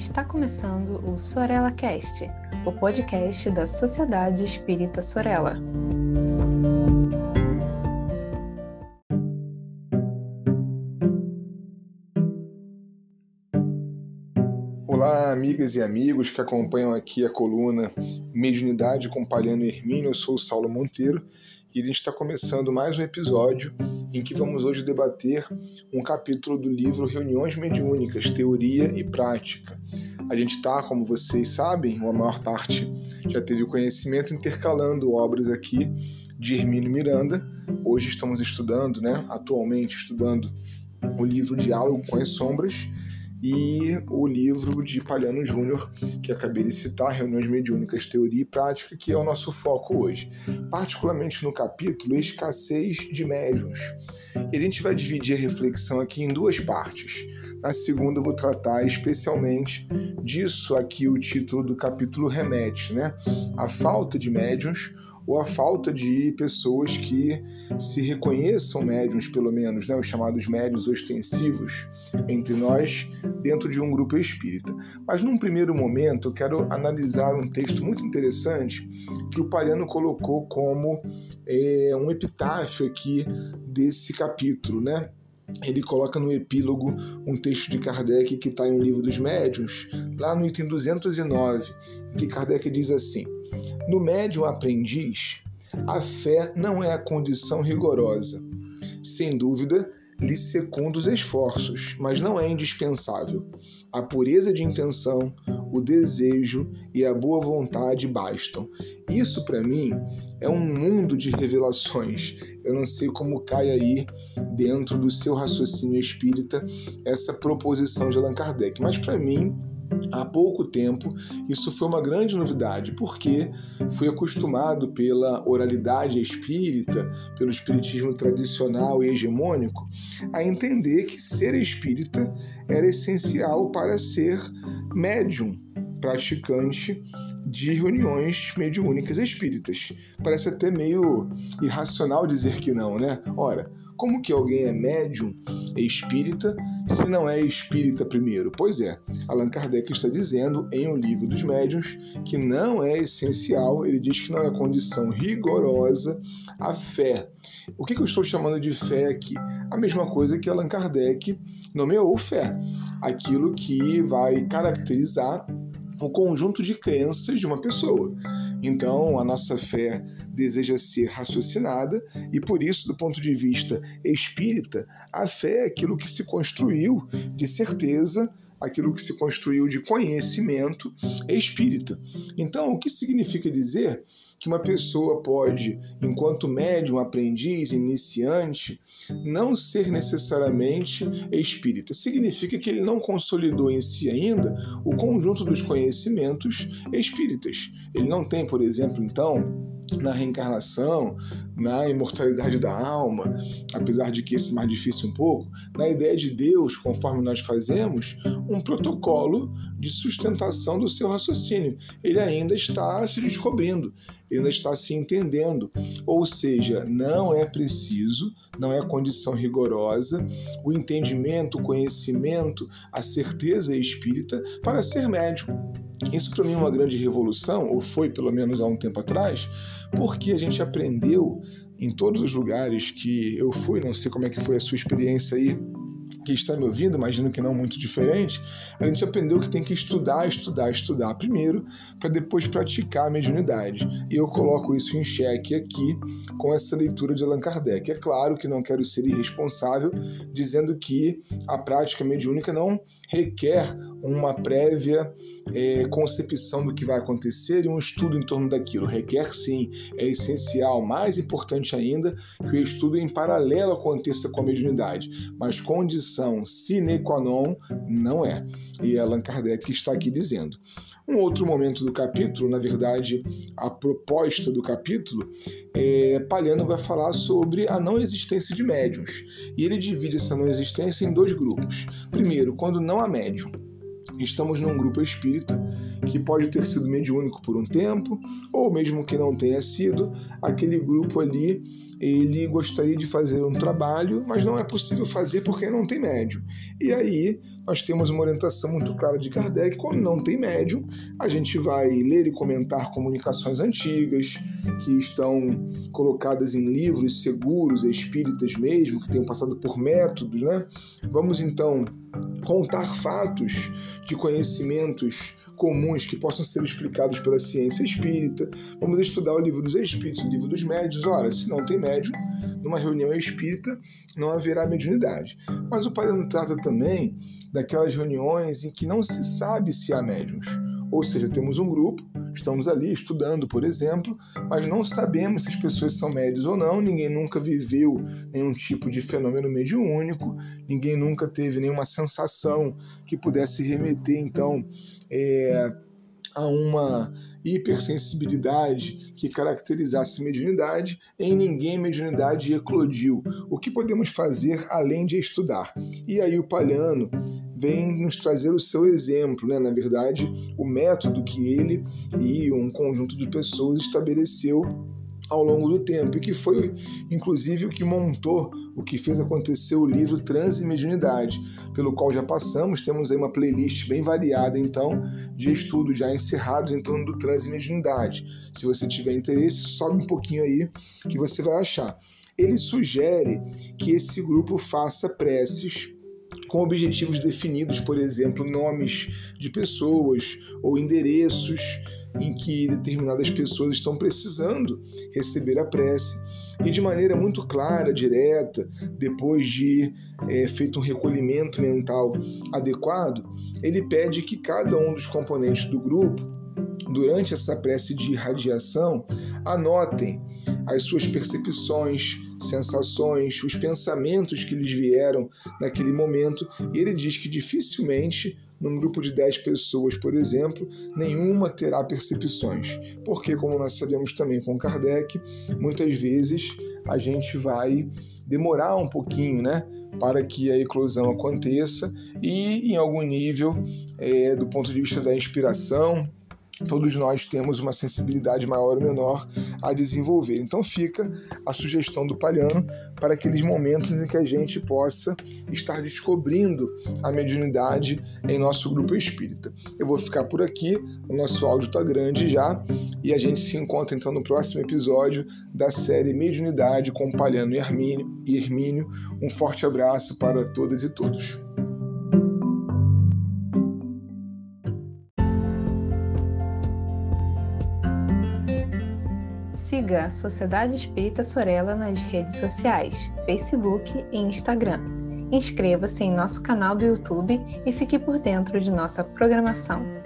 Está começando o Sorella Cast, o podcast da Sociedade Espírita Sorella. Olá, amigas e amigos que acompanham aqui a coluna Mediunidade com Palhano Hermínio. Eu sou o Saulo Monteiro e a gente está começando mais um episódio em que vamos hoje debater um capítulo do livro Reuniões Mediúnicas, Teoria e Prática. A gente está, como vocês sabem, ou a maior parte já teve conhecimento, intercalando obras aqui de Hermínio Miranda. Hoje estamos estudando, né, atualmente estudando o livro Diálogo com as Sombras e o livro de Palhano Júnior, que acabei de citar, Reuniões Mediúnicas, Teoria e Prática, que é o nosso foco hoje. Particularmente no capítulo Escassez de Médiuns. E a gente vai dividir a reflexão aqui em duas partes. Na segunda, eu vou tratar especialmente disso aqui o título do capítulo remete, né? A falta de médiuns ou a falta de pessoas que se reconheçam médiums, pelo menos, né, os chamados médios ostensivos entre nós, dentro de um grupo espírita. Mas num primeiro momento, eu quero analisar um texto muito interessante que o Pariano colocou como é, um epitáfio aqui desse capítulo, né? Ele coloca no epílogo um texto de Kardec que está em um livro dos médiuns, lá no item 209, em que Kardec diz assim: no médium aprendiz, a fé não é a condição rigorosa. Sem dúvida, lhe secunda os esforços, mas não é indispensável. A pureza de intenção, o desejo e a boa vontade bastam. Isso, para mim, é um mundo de revelações. Eu não sei como cai aí dentro do seu raciocínio espírita essa proposição de Allan Kardec, mas para mim há pouco tempo, isso foi uma grande novidade, porque fui acostumado pela oralidade espírita, pelo espiritismo tradicional e hegemônico, a entender que ser espírita era essencial para ser médium, praticante de reuniões mediúnicas espíritas. Parece até meio irracional dizer que não, né? Ora, como que alguém é médium espírita se não é espírita primeiro? Pois é, Allan Kardec está dizendo em O Livro dos Médiuns que não é essencial, ele diz que não é condição rigorosa a fé. O que eu estou chamando de fé aqui? A mesma coisa que Allan Kardec nomeou fé, aquilo que vai caracterizar o conjunto de crenças de uma pessoa. Então, a nossa fé deseja ser raciocinada e, por isso, do ponto de vista espírita, a fé é aquilo que se construiu de certeza, aquilo que se construiu de conhecimento espírita. Então, o que significa dizer que uma pessoa pode, enquanto médium, aprendiz, iniciante, não ser necessariamente espírita. Significa que ele não consolidou em si ainda o conjunto dos conhecimentos espíritas. Ele não tem, por exemplo, então, na reencarnação, na imortalidade da alma, apesar de que esse é mais difícil um pouco, na ideia de Deus, conforme nós fazemos, um protocolo de sustentação do seu raciocínio. Ele ainda está se descobrindo, ele ainda está se entendendo. Ou seja, não é preciso, não é condição rigorosa o entendimento, o conhecimento, a certeza espírita para ser médico. Isso para mim é uma grande revolução, ou foi pelo menos há um tempo atrás, porque a gente aprendeu em todos os lugares que eu fui, não sei como é que foi a sua experiência aí que está me ouvindo, imagino que não muito diferente, a gente aprendeu que tem que estudar, estudar, estudar primeiro, para depois praticar a mediunidade. E eu coloco isso em xeque aqui com essa leitura de Allan Kardec. É claro que não quero ser irresponsável dizendo que a prática mediúnica não requer uma prévia é, concepção do que vai acontecer e um estudo em torno daquilo. Requer sim, é essencial, mais importante ainda, que o estudo em paralelo aconteça com a mediunidade, mas condição sine qua non não é. E Allan Kardec está aqui dizendo. Um outro momento do capítulo, na verdade, a proposta do capítulo, é, Palhano vai falar sobre a não existência de médiums. E ele divide essa não existência em dois grupos. Primeiro, quando não há médium estamos num grupo espírita que pode ter sido mediúnico por um tempo, ou mesmo que não tenha sido, aquele grupo ali ele gostaria de fazer um trabalho, mas não é possível fazer porque não tem médium. E aí nós temos uma orientação muito clara de Kardec. Quando não tem médium, a gente vai ler e comentar comunicações antigas que estão colocadas em livros seguros, espíritas mesmo, que tenham passado por métodos, né? Vamos então contar fatos de conhecimentos comuns que possam ser explicados pela ciência espírita. Vamos estudar o livro dos espíritos, o livro dos médios. Ora, se não tem médium, numa reunião espírita não haverá mediunidade. Mas o Padre trata também daquelas reuniões em que não se sabe se há médiums. Ou seja, temos um grupo, estamos ali estudando, por exemplo, mas não sabemos se as pessoas são médios ou não, ninguém nunca viveu nenhum tipo de fenômeno mediúnico, ninguém nunca teve nenhuma sensação que pudesse remeter, então, é, a uma hipersensibilidade que caracterizasse mediunidade, em ninguém mediunidade eclodiu. O que podemos fazer além de estudar? E aí o Palhano vem nos trazer o seu exemplo, né? na verdade, o método que ele e um conjunto de pessoas estabeleceu ao longo do tempo e que foi inclusive o que montou, o que fez acontecer o livro Trans e Mediunidade, pelo qual já passamos, temos aí uma playlist bem variada então de estudos já encerrados em torno do Trans e Mediunidade. Se você tiver interesse, sobe um pouquinho aí que você vai achar. Ele sugere que esse grupo faça preces com objetivos definidos, por exemplo, nomes de pessoas ou endereços em que determinadas pessoas estão precisando receber a prece. E de maneira muito clara, direta, depois de é, feito um recolhimento mental adequado, ele pede que cada um dos componentes do grupo, durante essa prece de irradiação, anotem as suas percepções, sensações, os pensamentos que lhes vieram naquele momento, e ele diz que dificilmente num grupo de 10 pessoas, por exemplo, nenhuma terá percepções. Porque, como nós sabemos também com Kardec, muitas vezes a gente vai demorar um pouquinho, né? Para que a eclosão aconteça e, em algum nível, é, do ponto de vista da inspiração, todos nós temos uma sensibilidade maior ou menor a desenvolver. Então fica a sugestão do Palhano para aqueles momentos em que a gente possa estar descobrindo a mediunidade em nosso grupo espírita. Eu vou ficar por aqui, o nosso áudio está grande já, e a gente se encontra então no próximo episódio da série Mediunidade com Palhano e Hermínio. Um forte abraço para todas e todos. Siga a Sociedade Espírita Sorella nas redes sociais, Facebook e Instagram. Inscreva-se em nosso canal do YouTube e fique por dentro de nossa programação.